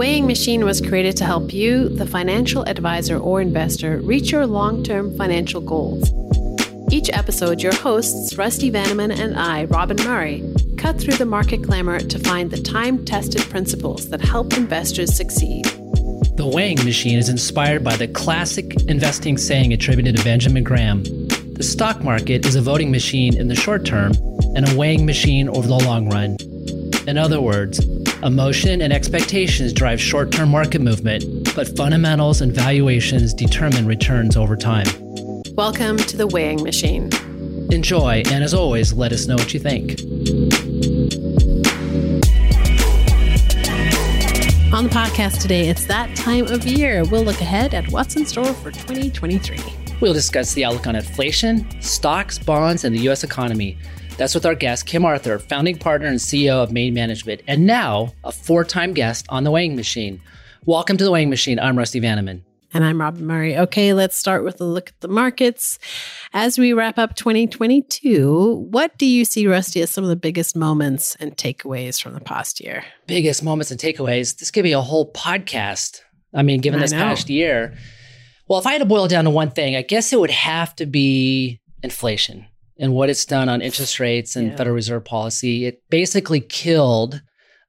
weighing machine was created to help you, the financial advisor or investor, reach your long term financial goals. Each episode, your hosts, Rusty Vanneman and I, Robyn Murray, cut through the market glamour to find the time tested principles that help investors succeed. The weighing machine is inspired by the classic investing saying attributed to Benjamin Graham The stock market is a voting machine in the short term and a weighing machine over the long run. In other words, emotion and expectations drive short term market movement, but fundamentals and valuations determine returns over time. Welcome to the weighing machine. Enjoy, and as always, let us know what you think. On the podcast today, it's that time of year. We'll look ahead at what's in store for 2023. We'll discuss the outlook on inflation, stocks, bonds, and the U.S. economy. That's with our guest, Kim Arthur, founding partner and CEO of Main Management, and now a four time guest on The Weighing Machine. Welcome to The Weighing Machine. I'm Rusty Vanneman. And I'm Robyn Murray. Okay, let's start with a look at the markets. As we wrap up 2022, what do you see, Rusty, as some of the biggest moments and takeaways from the past year? Biggest moments and takeaways. This could be a whole podcast. I mean, given this past year. Well, if I had to boil it down to one thing, I guess it would have to be inflation and what it's done on interest rates and yeah. Federal Reserve policy. It basically killed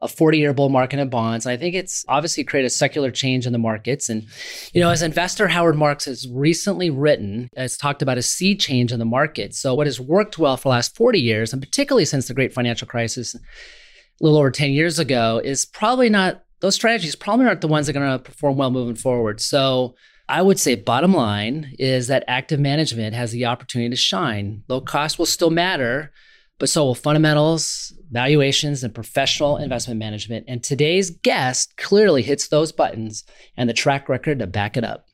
a 40 year bull market in bonds. And I think it's obviously created a secular change in the markets. And, you know, as investor Howard Marks has recently written, has talked about a sea change in the market. So, what has worked well for the last 40 years, and particularly since the great financial crisis a little over 10 years ago, is probably not, those strategies probably aren't the ones that are going to perform well moving forward. So, I would say bottom line is that active management has the opportunity to shine. Low cost will still matter, but so will fundamentals, valuations, and professional investment management. And today's guest clearly hits those buttons and the track record to back it up.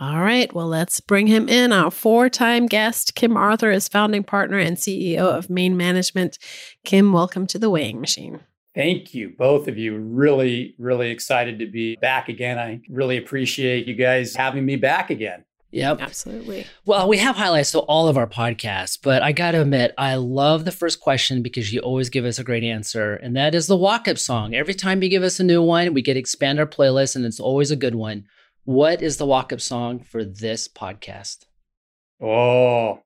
All right, well, let's bring him in. Our four time guest, Kim Arthur, is founding partner and CEO of Main Management. Kim, welcome to the weighing machine. Thank you, both of you. Really, really excited to be back again. I really appreciate you guys having me back again. Yep. Absolutely. Well, we have highlights to all of our podcasts, but I got to admit, I love the first question because you always give us a great answer. And that is the walk up song. Every time you give us a new one, we get to expand our playlist, and it's always a good one. What is the walk up song for this podcast? Oh,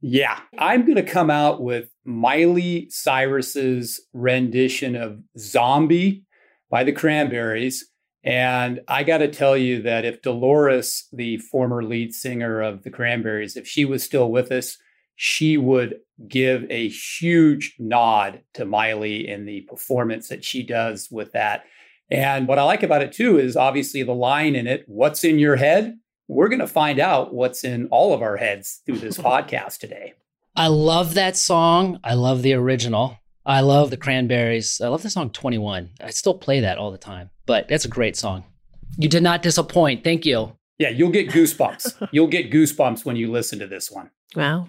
yeah. I'm going to come out with Miley Cyrus's rendition of Zombie by the Cranberries. And I got to tell you that if Dolores, the former lead singer of the Cranberries, if she was still with us, she would give a huge nod to Miley in the performance that she does with that. And what I like about it too is obviously the line in it, what's in your head? We're going to find out what's in all of our heads through this podcast today. I love that song. I love the original. I love the Cranberries. I love the song 21. I still play that all the time, but that's a great song. You did not disappoint. Thank you. Yeah, you'll get goosebumps. you'll get goosebumps when you listen to this one. Wow.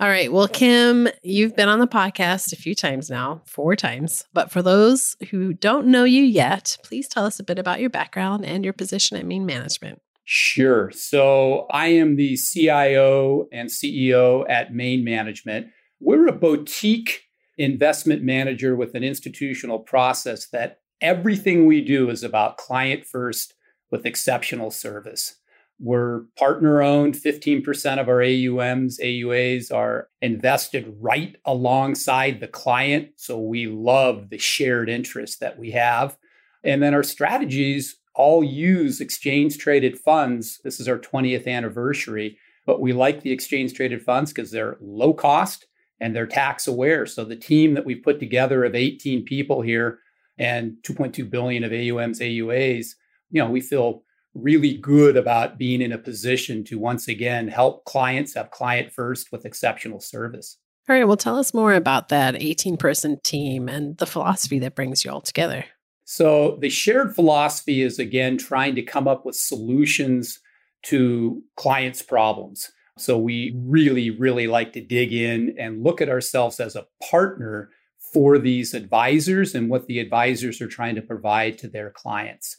All right. Well, Kim, you've been on the podcast a few times now, four times. But for those who don't know you yet, please tell us a bit about your background and your position at Main Management. Sure. So I am the CIO and CEO at Main Management. We're a boutique investment manager with an institutional process that everything we do is about client first with exceptional service. We're partner owned. 15% of our AUMs, AUAs are invested right alongside the client. So we love the shared interest that we have. And then our strategies all use exchange traded funds. This is our 20th anniversary, but we like the exchange traded funds because they're low cost and they're tax aware. So the team that we've put together of 18 people here and 2.2 billion of AUMs, AUAs, you know, we feel really good about being in a position to once again help clients have client first with exceptional service. All right, well, tell us more about that 18 person team and the philosophy that brings you all together. So, the shared philosophy is again trying to come up with solutions to clients' problems. So, we really, really like to dig in and look at ourselves as a partner for these advisors and what the advisors are trying to provide to their clients.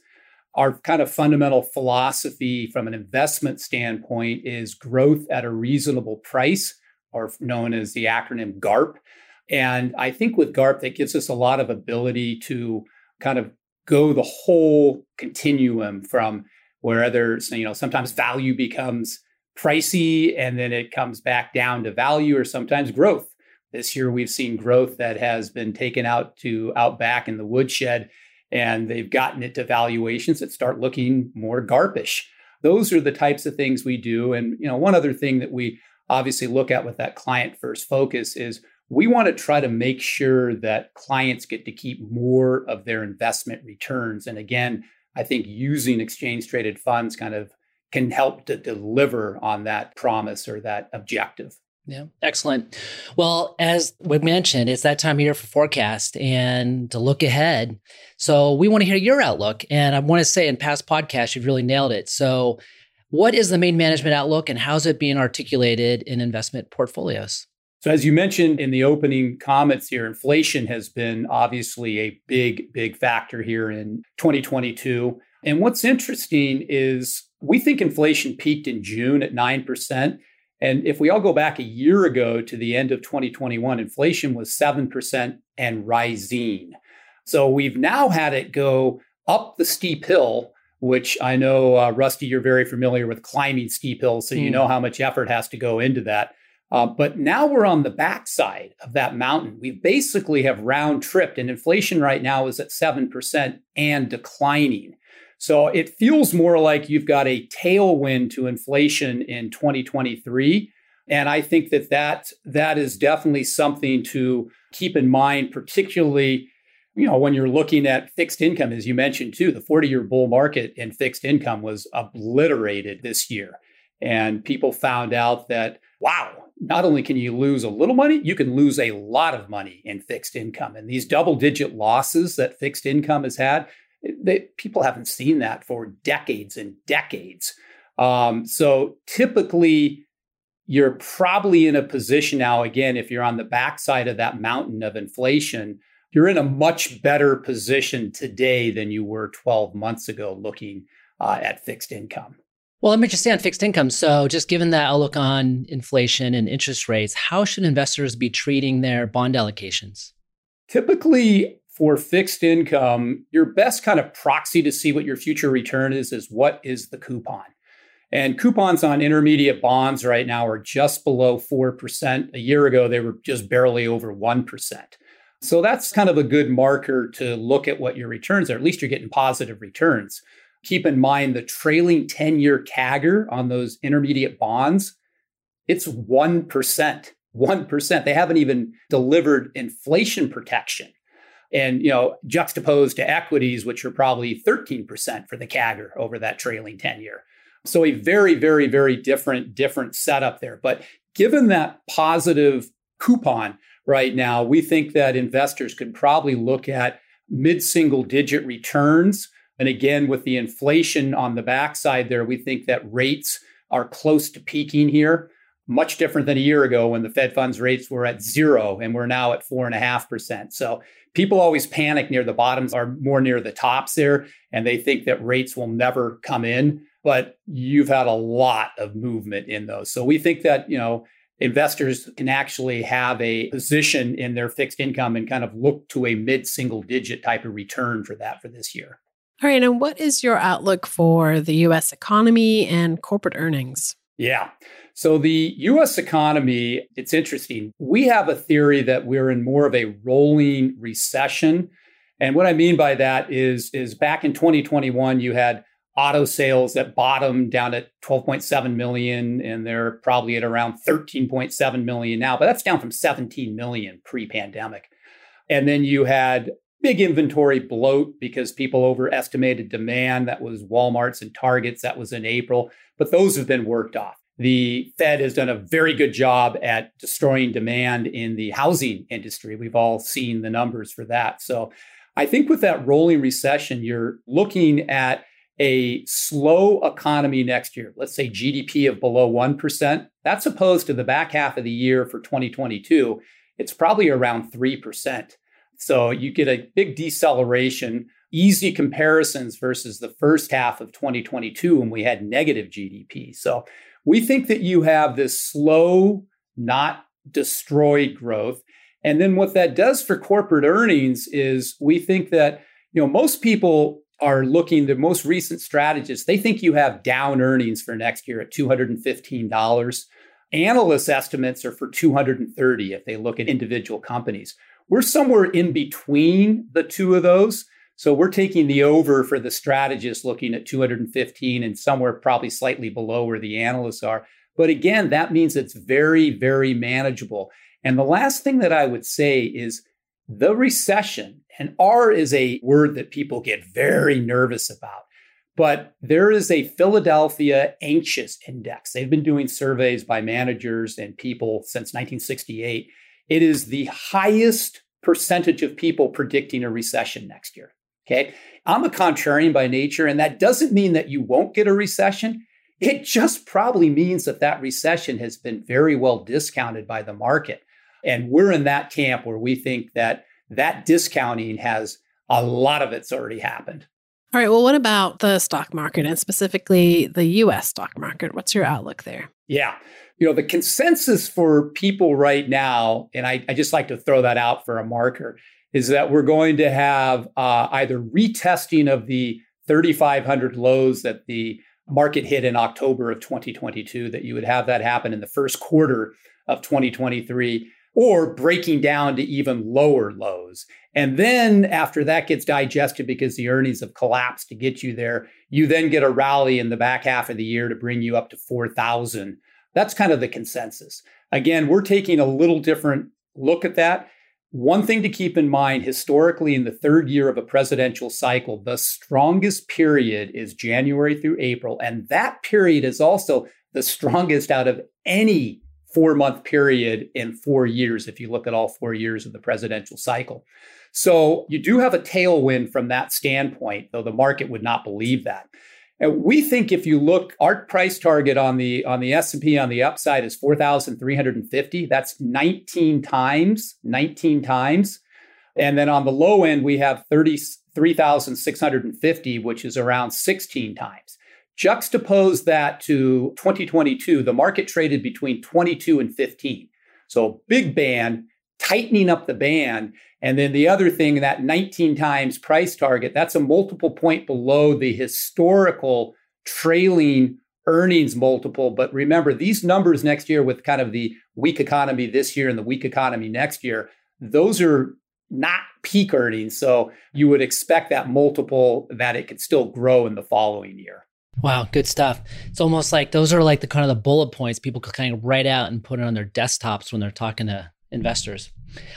Our kind of fundamental philosophy from an investment standpoint is growth at a reasonable price, or known as the acronym GARP. And I think with GARP, that gives us a lot of ability to kind of go the whole continuum from whether you know sometimes value becomes pricey and then it comes back down to value or sometimes growth. This year we've seen growth that has been taken out to out back in the woodshed and they've gotten it to valuations that start looking more garpish. Those are the types of things we do and you know one other thing that we obviously look at with that client first focus is we want to try to make sure that clients get to keep more of their investment returns and again I think using exchange traded funds kind of can help to deliver on that promise or that objective. Yeah, excellent. Well, as we mentioned, it's that time of year for forecast and to look ahead. So we want to hear your outlook. And I want to say in past podcasts, you've really nailed it. So, what is the Main management outlook and how's it being articulated in investment portfolios? So, as you mentioned in the opening comments here, inflation has been obviously a big, big factor here in 2022. And what's interesting is we think inflation peaked in June at 9%. And if we all go back a year ago to the end of 2021, inflation was 7% and rising. So we've now had it go up the steep hill, which I know, uh, Rusty, you're very familiar with climbing steep hills. So mm. you hmm. know how much effort has to go into that. Uh, but now we're on the backside of that mountain. We basically have round tripped, and inflation right now is at 7% and declining. So it feels more like you've got a tailwind to inflation in 2023. And I think that that, that is definitely something to keep in mind, particularly you know, when you're looking at fixed income, as you mentioned too, the 40 year bull market in fixed income was obliterated this year. And people found out that, wow, not only can you lose a little money, you can lose a lot of money in fixed income. And these double digit losses that fixed income has had, they, people haven't seen that for decades and decades. Um, so typically, you're probably in a position now, again, if you're on the backside of that mountain of inflation, you're in a much better position today than you were 12 months ago looking uh, at fixed income. Well, let me just say on fixed income. So, just given that outlook on inflation and interest rates, how should investors be treating their bond allocations? Typically, for fixed income, your best kind of proxy to see what your future return is is what is the coupon. And coupons on intermediate bonds right now are just below 4%. A year ago, they were just barely over 1%. So that's kind of a good marker to look at what your returns are. At least you're getting positive returns. Keep in mind the trailing 10 year CAGR on those intermediate bonds, it's 1%. 1%. They haven't even delivered inflation protection and you know juxtaposed to equities which are probably 13% for the CAGR over that trailing 10 year. So a very very very different different setup there. But given that positive coupon right now, we think that investors could probably look at mid-single digit returns and again with the inflation on the backside there, we think that rates are close to peaking here much different than a year ago when the Fed funds rates were at zero and we're now at four and a half percent. So people always panic near the bottoms are more near the tops there and they think that rates will never come in but you've had a lot of movement in those so we think that you know investors can actually have a position in their fixed income and kind of look to a mid single digit type of return for that for this year all right and what is your outlook for the US economy and corporate earnings yeah so the US economy, it's interesting. We have a theory that we're in more of a rolling recession. And what I mean by that is, is back in 2021, you had auto sales that bottomed down at 12.7 million, and they're probably at around 13.7 million now, but that's down from 17 million pre pandemic. And then you had big inventory bloat because people overestimated demand. That was Walmart's and Target's. That was in April, but those have been worked off the Fed has done a very good job at destroying demand in the housing industry. We've all seen the numbers for that. So I think with that rolling recession, you're looking at a slow economy next year, let's say GDP of below 1%. That's opposed to the back half of the year for 2022. It's probably around 3%. So you get a big deceleration, easy comparisons versus the first half of 2022 when we had negative GDP. So we think that you have this slow, not destroyed growth. And then what that does for corporate earnings is we think that you know, most people are looking, the most recent strategists, they think you have down earnings for next year at $215. Analyst estimates are for 230 if they look at individual companies. We're somewhere in between the two of those. So we're taking the over for the strategist looking at 215 and somewhere probably slightly below where the analysts are. But again, that means it's very, very manageable. And the last thing that I would say is the recession, and R is a word that people get very nervous about. But there is a Philadelphia Anxious Index. They've been doing surveys by managers and people since 1968. It is the highest percentage of people predicting a recession next year. Okay. I'm a contrarian by nature, and that doesn't mean that you won't get a recession. It just probably means that that recession has been very well discounted by the market. And we're in that camp where we think that that discounting has a lot of it's already happened. All right. Well, what about the stock market and specifically the US stock market? What's your outlook there? Yeah. You know, the consensus for people right now, and I, I just like to throw that out for a marker, is that we're going to have uh, either retesting of the 3,500 lows that the market hit in October of 2022, that you would have that happen in the first quarter of 2023, or breaking down to even lower lows. And then after that gets digested because the earnings have collapsed to get you there, you then get a rally in the back half of the year to bring you up to 4,000. That's kind of the consensus. Again, we're taking a little different look at that. One thing to keep in mind historically, in the third year of a presidential cycle, the strongest period is January through April. And that period is also the strongest out of any four month period in four years, if you look at all four years of the presidential cycle. So you do have a tailwind from that standpoint, though the market would not believe that. And we think if you look, our price target on the on the S&P on the upside is 4,350. That's 19 times, 19 times. And then on the low end, we have 33,650, which is around 16 times. Juxtapose that to 2022, the market traded between 22 and 15. So big band, tightening up the band. And then the other thing, that 19 times price target, that's a multiple point below the historical trailing earnings multiple. But remember, these numbers next year with kind of the weak economy this year and the weak economy next year, those are not peak earnings. So you would expect that multiple that it could still grow in the following year. Wow, good stuff. It's almost like those are like the kind of the bullet points people could kind of write out and put it on their desktops when they're talking to investors.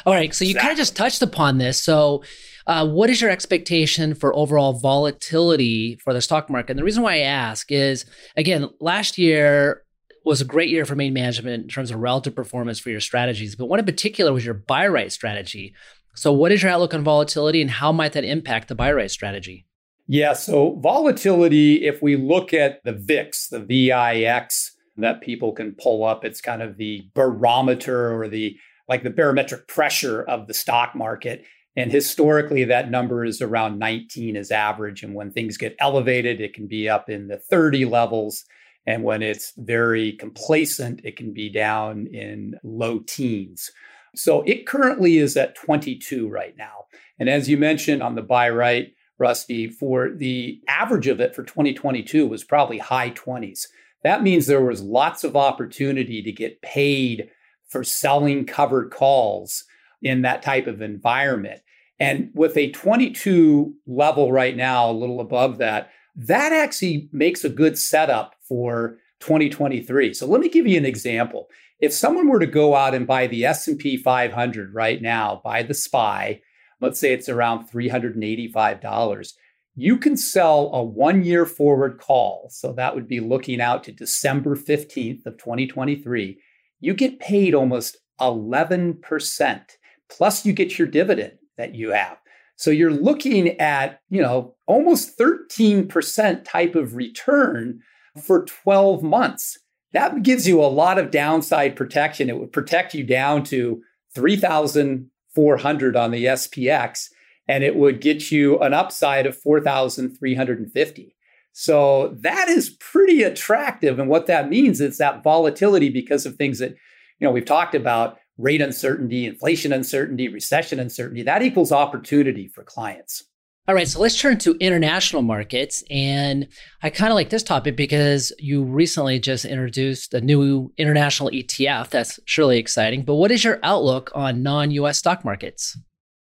All right, so you exactly. kind of just touched upon this. So, uh, what is your expectation for overall volatility for the stock market? And the reason why I ask is, again, last year was a great year for Main management in terms of relative performance for your strategies, but one in particular was your buy right strategy. So, what is your outlook on volatility, and how might that impact the buy right strategy? Yeah, so volatility, if we look at the VIX, the VIX that people can pull up, it's kind of the barometer or the like the barometric pressure of the stock market. And historically, that number is around 19 as average. And when things get elevated, it can be up in the 30 levels. And when it's very complacent, it can be down in low teens. So it currently is at 22 right now. And as you mentioned on the buy right, Rusty, for the average of it for 2022 was probably high 20s. That means there was lots of opportunity to get paid for selling covered calls in that type of environment. And with a 22 level right now, a little above that, that actually makes a good setup for 2023. So let me give you an example. If someone were to go out and buy the S&P 500 right now, buy the SPY, let's say it's around $385, you can sell a 1-year forward call. So that would be looking out to December 15th of 2023 you get paid almost 11%. Plus, you get your dividend that you have. So you're looking at, you know, almost 13% type of return for 12 months. That gives you a lot of downside protection. It would protect you down to 3,400 on the SPX, and it would get you an upside of 4,350. So that is pretty attractive. And what that means is that volatility because of things that, you know, we've talked about rate uncertainty, inflation uncertainty, recession uncertainty, that equals opportunity for clients. All right, so let's turn to international markets. And I kind of like this topic because you recently just introduced a new international ETF. That's surely exciting. But what is your outlook on non US stock markets?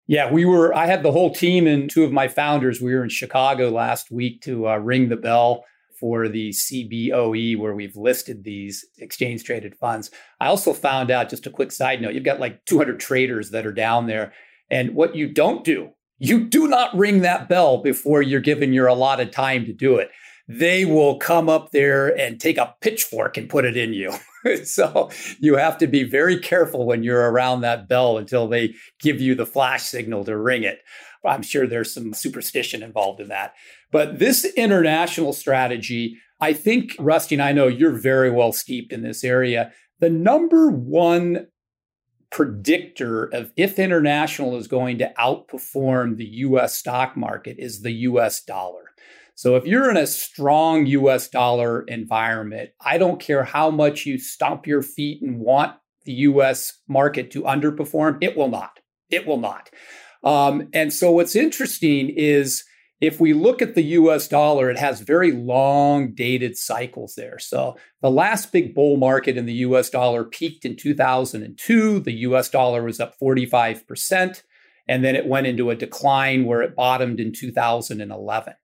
Yeah, we were, I had the whole team and two of my founders. We were in Chicago last week to uh, ring the bell for the CBOE, where we've listed these exchange traded funds. I also found out, just a quick side note, you've got like 200 traders that are down there. And what you don't do you do not ring that bell before you're given your allotted time to do it. They will come up there and take a pitchfork and put it in you. so you have to be very careful when you're around that bell until they give you the flash signal to ring it. I'm sure there's some superstition involved in that. But this international strategy, I think, Rusty, and I know you're very well steeped in this area. The number one predictor of if international is going to outperform the US stock market is the US dollar. So if you're in a strong US dollar environment, I don't care how much you stomp your feet and want the US market to underperform, it will not. It will not. Um, and so what's interesting is if we look at the US dollar, it has very long dated cycles there. So the last big bull market in the US dollar peaked in 2002. The US dollar was up 45%, and then it went into a decline where it bottomed in 2011.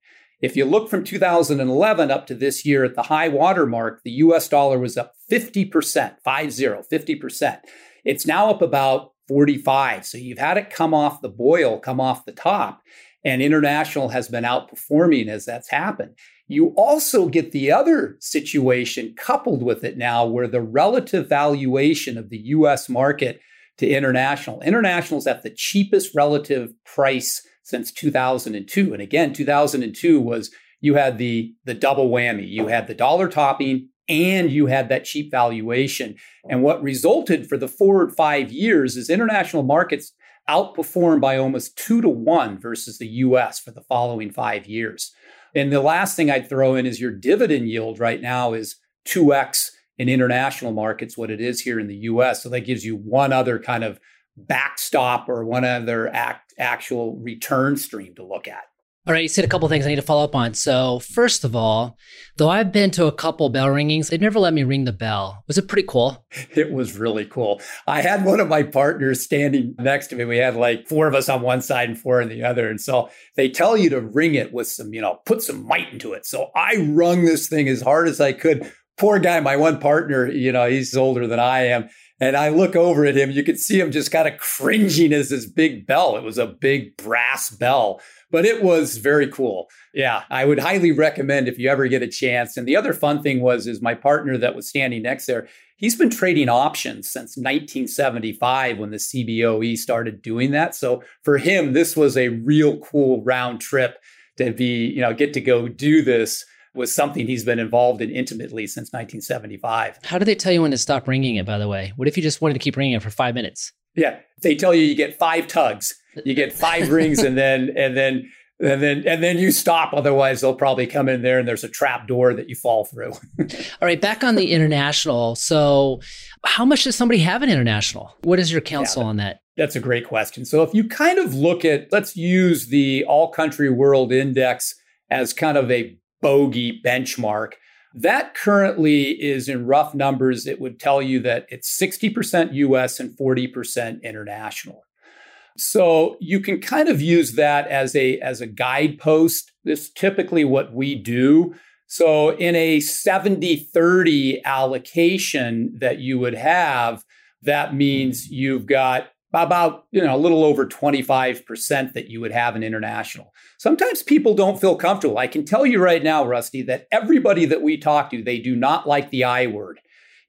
If you look from 2011 up to this year at the high water mark, the US dollar was up 50%, 50, 50%. It's now up about 45. So you've had it come off the boil, come off the top. And international has been outperforming as that's happened. You also get the other situation coupled with it now where the relative valuation of the US market to international, international is at the cheapest relative price since 2002. And again, 2002 was you had the the double whammy. You had the dollar topping and you had that cheap valuation. And what resulted for the forward 5 years is international markets outperformed by almost two to one versus the US for the following five years. And the last thing I'd throw in is your dividend yield right now is 2x in international markets, what it is here in the US. So that gives you one other kind of backstop or one other act, actual return stream to look at. All right, you said a couple things I need to follow up on. So, first of all, though I've been to a couple bell ringings, they never let me ring the bell. Was it pretty cool? It was really cool. I had one of my partners standing next to me. We had like four of us on one side and four on the other. And so they tell you to ring it with some, you know, put some might into it. So I rung this thing as hard as I could. Poor guy, my one partner, you know, he's older than I am. And I look over at him, you could see him just kind of cringing as this big bell. It was a big brass bell but it was very cool. Yeah, I would highly recommend if you ever get a chance. And the other fun thing was is my partner that was standing next there, he's been trading options since 1975 when the CBOE started doing that. So for him, this was a real cool round trip to be, you know, get to go do this was something he's been involved in intimately since 1975. How do they tell you when to stop ringing it, by the way? What if you just wanted to keep ringing it for five minutes? Yeah, they tell you you get five tugs. You get five rings, and then and then and then and then you stop. Otherwise, they'll probably come in there, and there's a trap door that you fall through. All right, back on the international. So, how much does somebody have in international? What is your counsel yeah, on that? That's a great question. So, if you kind of look at, let's use the All Country World Index as kind of a bogey benchmark. That currently is in rough numbers, it would tell you that it's 60% US and 40% international. So you can kind of use that as a as a guidepost. This is typically what we do. So in a 70-30 allocation that you would have, that means you've got about you know a little over 25% that you would have in international. Sometimes people don't feel comfortable. I can tell you right now rusty that everybody that we talk to they do not like the i word.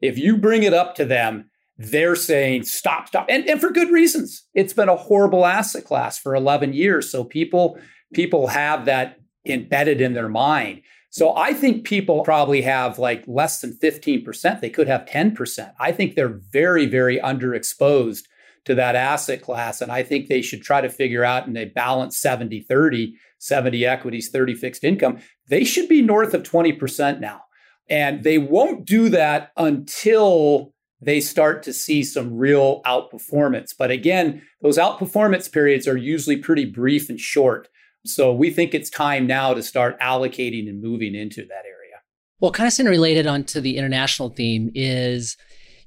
If you bring it up to them they're saying stop stop and, and for good reasons. It's been a horrible asset class for 11 years so people people have that embedded in their mind. So I think people probably have like less than 15%. They could have 10%. I think they're very, very underexposed to that asset class. And I think they should try to figure out in a balance 70 30, 70 equities, 30 fixed income. They should be north of 20% now. And they won't do that until they start to see some real outperformance. But again, those outperformance periods are usually pretty brief and short. So we think it's time now to start allocating and moving into that area. Well, kind of related onto the international theme is,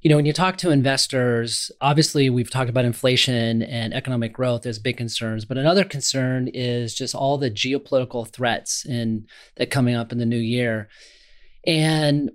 you know, when you talk to investors, obviously we've talked about inflation and economic growth as big concerns, but another concern is just all the geopolitical threats in that coming up in the new year. And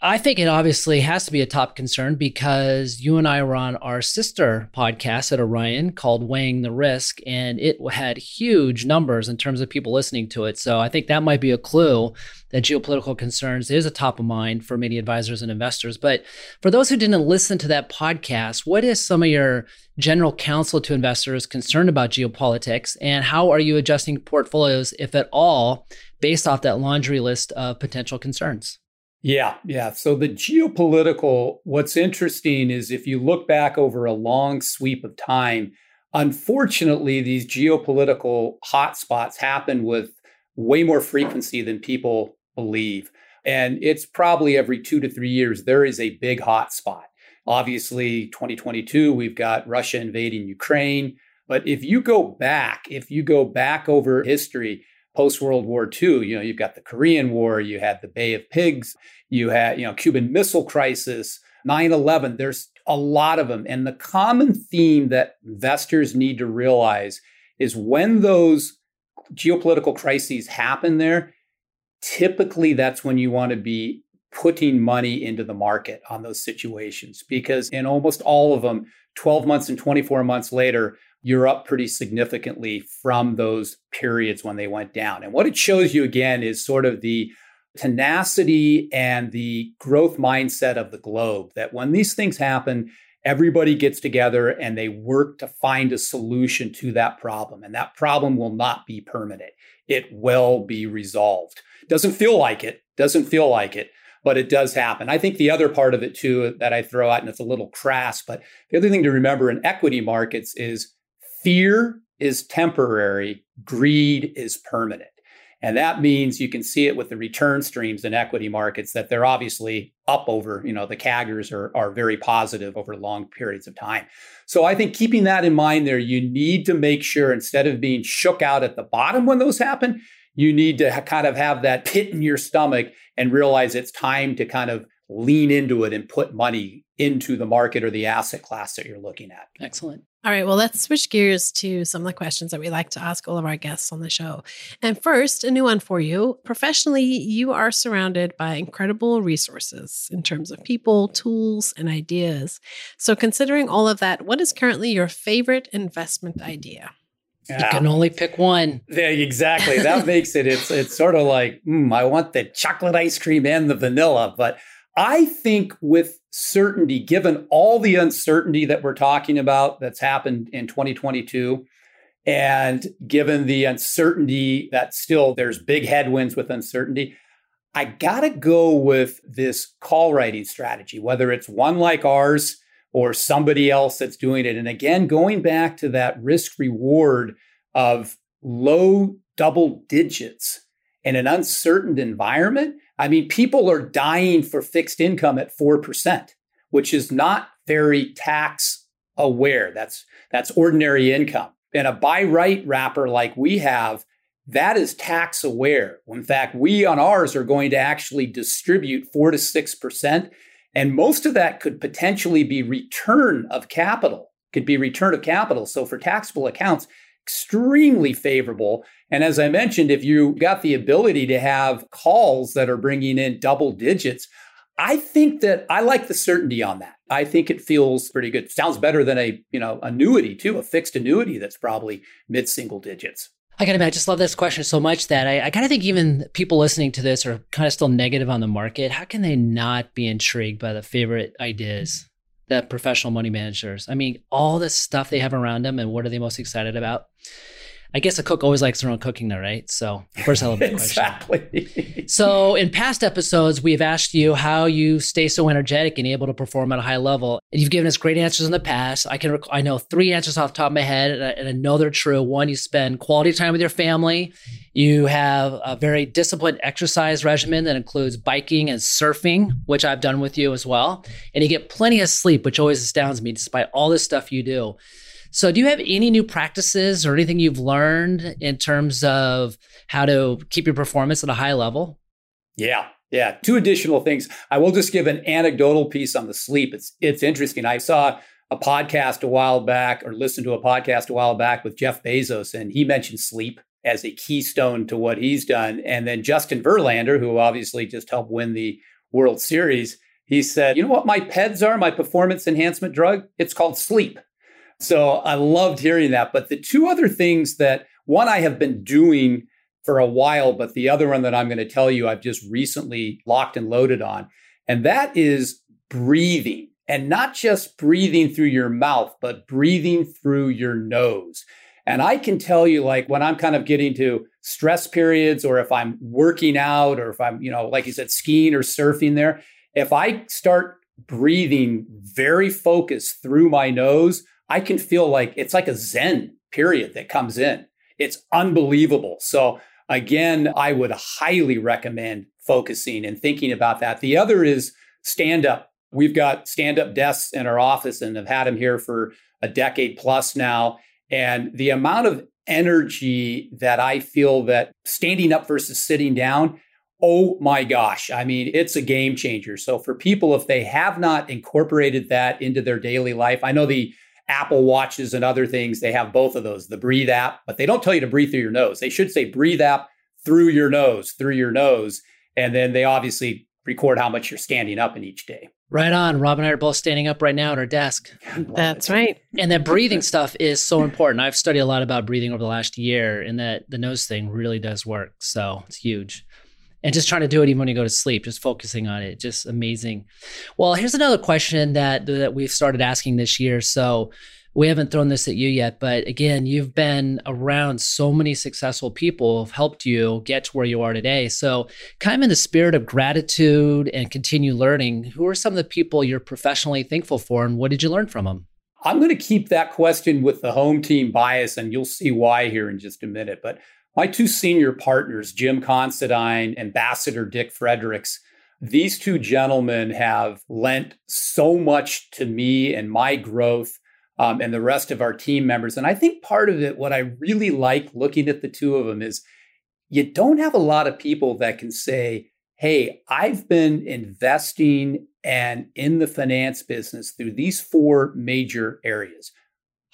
I think it obviously has to be a top concern because you and I were on our sister podcast at Orion called Weighing the Risk, and it had huge numbers in terms of people listening to it. So I think that might be a clue that geopolitical concerns is a top of mind for many advisors and investors. But for those who didn't listen to that podcast, what is some of your general counsel to investors concerned about geopolitics, and how are you adjusting portfolios, if at all, based off that laundry list of potential concerns? Yeah, yeah. So the geopolitical, what's interesting is if you look back over a long sweep of time, unfortunately, these geopolitical hotspots happen with way more frequency than people believe. And it's probably every two to three years, there is a big hotspot. Obviously, 2022, we've got Russia invading Ukraine. But if you go back, if you go back over history, post World War II, you know, you've got the Korean War, you had the Bay of Pigs, you had, you know, Cuban Missile Crisis, 9 11. There's a lot of them. And the common theme that investors need to realize is when those geopolitical crises happen there, typically that's when you want to be putting money into the market on those situations because in almost all of them 12 months and 24 months later you're up pretty significantly from those periods when they went down. And what it shows you again is sort of the tenacity and the growth mindset of the globe that when these things happen, everybody gets together and they work to find a solution to that problem. And that problem will not be permanent, it will be resolved. Doesn't feel like it, doesn't feel like it, but it does happen. I think the other part of it too that I throw out, and it's a little crass, but the other thing to remember in equity markets is Fear is temporary, greed is permanent. And that means you can see it with the return streams in equity markets that they're obviously up over, you know, the CAGRs are, are very positive over long periods of time. So I think keeping that in mind there, you need to make sure instead of being shook out at the bottom when those happen, you need to kind of have that pit in your stomach and realize it's time to kind of lean into it and put money into the market or the asset class that you're looking at. Excellent. All right, well, let's switch gears to some of the questions that we like to ask all of our guests on the show. And first, a new one for you. Professionally, you are surrounded by incredible resources in terms of people, tools, and ideas. So, considering all of that, what is currently your favorite investment idea? Yeah. You can only pick one. Yeah, exactly. That makes it. It's it's sort of like mm, I want the chocolate ice cream and the vanilla, but I think with certainty, given all the uncertainty that we're talking about that's happened in 2022, and given the uncertainty that still there's big headwinds with uncertainty, I got to go with this call writing strategy, whether it's one like ours or somebody else that's doing it. And again, going back to that risk reward of low double digits in an uncertain environment, I mean, people are dying for fixed income at 4%, which is not very tax aware. That's that's ordinary income. And a buy right wrapper like we have, that is tax aware. In fact, we on ours are going to actually distribute 4 to 6%, and most of that could potentially be return of capital. Could be return of capital. So for taxable accounts, extremely favorable. And as I mentioned, if you got the ability to have calls that are bringing in double digits, I think that I like the certainty on that. I think it feels pretty good. Sounds better than a, you know, annuity too, a fixed annuity that's probably mid single digits. I gotta admit, I just love this question so much that I, I kind of think even people listening to this are kind of still negative on the market. How can they not be intrigued by the favorite ideas that professional money managers? I mean, all the stuff they have around them and what are they most excited about? I guess a cook always likes their own cooking, though, right? So, first element exactly. question. Exactly. so, in past episodes, we've asked you how you stay so energetic and able to perform at a high level. And you've given us great answers in the past. I can, rec- I know three answers off the top of my head, and I, and I know they're true. One, you spend quality time with your family. You have a very disciplined exercise regimen that includes biking and surfing, which I've done with you as well. And you get plenty of sleep, which always astounds me, despite all this stuff you do. So, do you have any new practices or anything you've learned in terms of how to keep your performance at a high level? Yeah. Yeah, two additional things. I will just give an anecdotal piece on the sleep. It's it's interesting. I saw a podcast a while back or listened to a podcast a while back with Jeff Bezos and he mentioned sleep as a keystone to what he's done. And then Justin Verlander, who obviously just helped win the World Series, he said, You know what my PEDs are, my performance enhancement drug? It's called sleep. So I loved hearing that. But the two other things that one I have been doing for a while, but the other one that I'm going to tell you I've just recently locked and loaded on, and that is breathing. And not just breathing through your mouth, but breathing through your nose. And I can tell you, like, when I'm kind of getting to stress periods, or if I'm working out, or if I'm, you know, like you said, skiing or surfing there, if I start breathing very focused through my nose, I can feel like it's like a Zen period that comes in. It's unbelievable. So, again, I would highly recommend focusing and thinking about that. The other is stand up. We've got stand up desks in our office and have had them here for a decade plus now. And the amount of energy that I feel that standing up versus sitting down, oh my gosh. I mean, it's a game changer. So for people, if they have not incorporated that into their daily life, I know the Apple Watches and other things, they have both of those, the breathe app, but they don't tell you to breathe through your nose. They should say breathe app through your nose, through your nose. And then they obviously record how much you're standing up in each day. Right on. Rob and I are both standing up right now at our desk. That's right. And that breathing stuff is so important. I've studied a lot about breathing over the last year, and that the nose thing really does work. So it's huge. And just trying to do it even when you go to sleep, just focusing on it, just amazing. Well, here's another question that that we've started asking this year. So we haven't thrown this at you yet, but again, you've been around so many successful people who've helped you get to where you are today. So, kind of in the spirit of gratitude and continue learning, who are some of the people you're professionally thankful for, and what did you learn from them? I'm going to keep that question with the home team bias, and you'll see why here in just a minute. But my two senior partners, Jim Considine, Ambassador Dick Fredericks, these two gentlemen have lent so much to me and my growth um, and the rest of our team members. And I think part of it, what I really like looking at the two of them is you don't have a lot of people that can say, Hey, I've been investing and in the finance business through these four major areas.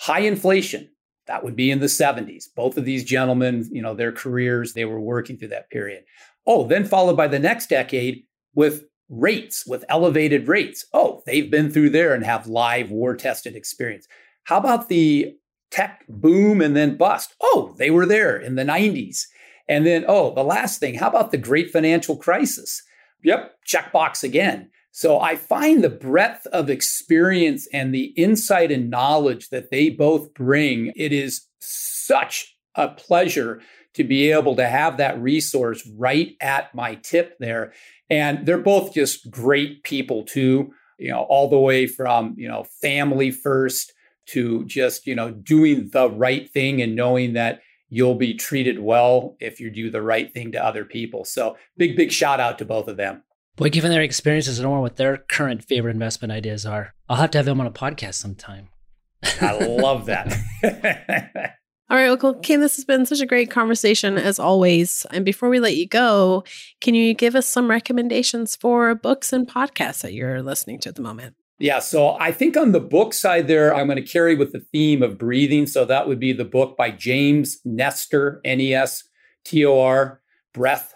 High inflation, that would be in the 70s. Both of these gentlemen, you know, their careers, they were working through that period. Oh, then followed by the next decade with rates with elevated rates. Oh, they've been through there and have live war tested experience. How about the tech boom and then bust? Oh, they were there in the 90s. And then, oh, the last thing, how about the great financial crisis? Yep, checkbox again. So I find the breadth of experience and the insight and knowledge that they both bring, it is such a pleasure to be able to have that resource right at my tip there. And they're both just great people too, you know, all the way from, you know, family first to just, you know, doing the right thing and knowing that you'll be treated well if you do the right thing to other people. So big, big shout out to both of them. Boy, given their experiences, I don't know what their current favorite investment ideas are. I'll have to have them on a podcast sometime. I love that. All right, well, Kim, this has been such a great conversation as always. And before we let you go, can you give us some recommendations for books and podcasts that you're listening to at the moment? Yeah, so I think on the book side there, I'm going to carry with the theme of breathing. So that would be the book by James Nestor, N E S T O R, Breath.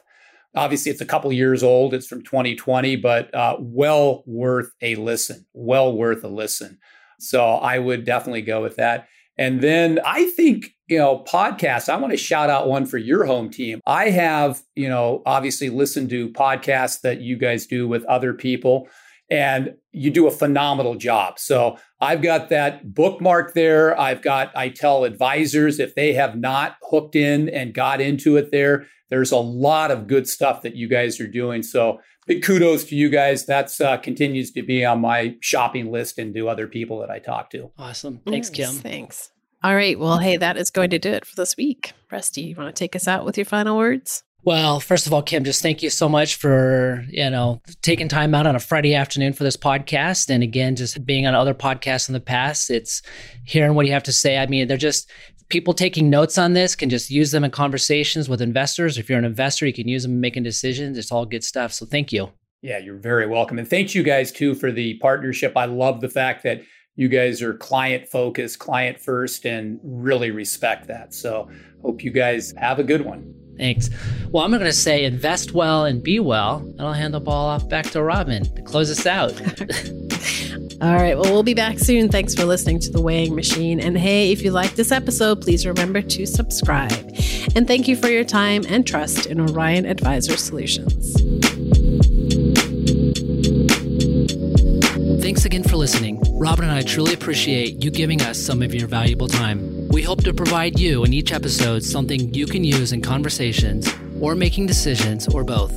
Obviously, it's a couple years old. It's from 2020, but uh, well worth a listen. Well worth a listen. So I would definitely go with that. And then I think, you know, podcasts, I want to shout out one for your home team. I have, you know, obviously listened to podcasts that you guys do with other people and you do a phenomenal job. So I've got that bookmark there. I've got, I tell advisors if they have not hooked in and got into it there, there's a lot of good stuff that you guys are doing. So big kudos to you guys. That's uh, continues to be on my shopping list and to other people that I talk to. Awesome. Thanks, Kim. Thanks. All right. Well, hey, that is going to do it for this week. Rusty, you want to take us out with your final words? Well, first of all, Kim, just thank you so much for, you know, taking time out on a Friday afternoon for this podcast. And again, just being on other podcasts in the past, it's hearing what you have to say. I mean, they're just people taking notes on this can just use them in conversations with investors. If you're an investor, you can use them in making decisions. It's all good stuff. So thank you. Yeah, you're very welcome. And thank you guys too for the partnership. I love the fact that you guys are client focused, client first, and really respect that. So hope you guys have a good one. Thanks. Well, I'm going to say invest well and be well, and I'll hand the ball off back to Robyn to close us out. All right. Well, we'll be back soon. Thanks for listening to The Weighing Machine. And hey, if you like this episode, please remember to subscribe. And thank you for your time and trust in Orion Advisor Solutions. Thanks again for listening. Robyn and I truly appreciate you giving us some of your valuable time. We hope to provide you in each episode something you can use in conversations or making decisions or both.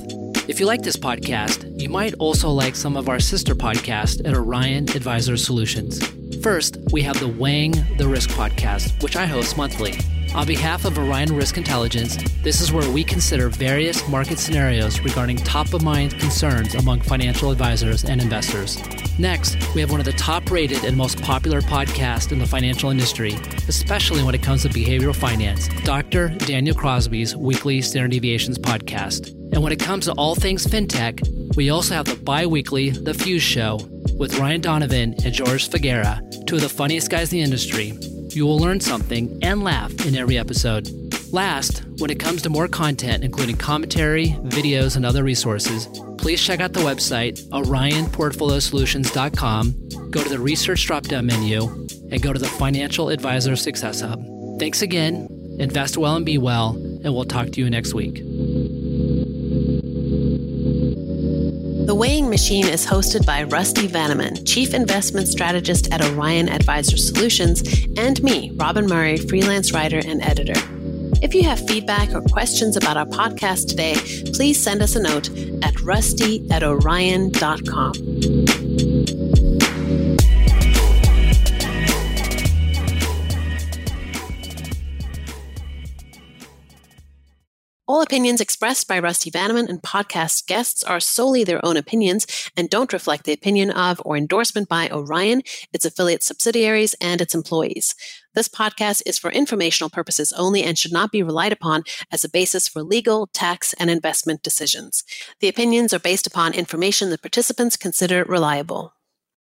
If you like this podcast, you might also like some of our sister podcasts at Orion Advisor Solutions. First, we have the Weighing the Risk podcast, which I host monthly. On behalf of Orion Risk Intelligence, this is where we consider various market scenarios regarding top of mind concerns among financial advisors and investors. Next, we have one of the top rated and most popular podcasts in the financial industry, especially when it comes to behavioral finance, Dr. Daniel Crosby's weekly Standard Deviations podcast. And when it comes to all things fintech, we also have the bi weekly The Fuse Show with Ryan Donovan and George Figuera, two of the funniest guys in the industry you will learn something and laugh in every episode. Last, when it comes to more content, including commentary, videos, and other resources, please check out the website orionportfoliosolutions.com, go to the research drop down menu, and go to the Financial Advisor Success Hub. Thanks again, invest well and be well, and we'll talk to you next week. The Weighing Machine is hosted by Rusty Vanneman, Chief Investment Strategist at Orion Advisor Solutions, and me, Robyn Murray, freelance writer and editor. If you have feedback or questions about our podcast today, please send us a note at rusty at orion.com. All opinions expressed by Rusty Vanneman and podcast guests are solely their own opinions and don't reflect the opinion of or endorsement by Orion, its affiliate subsidiaries, and its employees. This podcast is for informational purposes only and should not be relied upon as a basis for legal, tax, and investment decisions. The opinions are based upon information the participants consider reliable.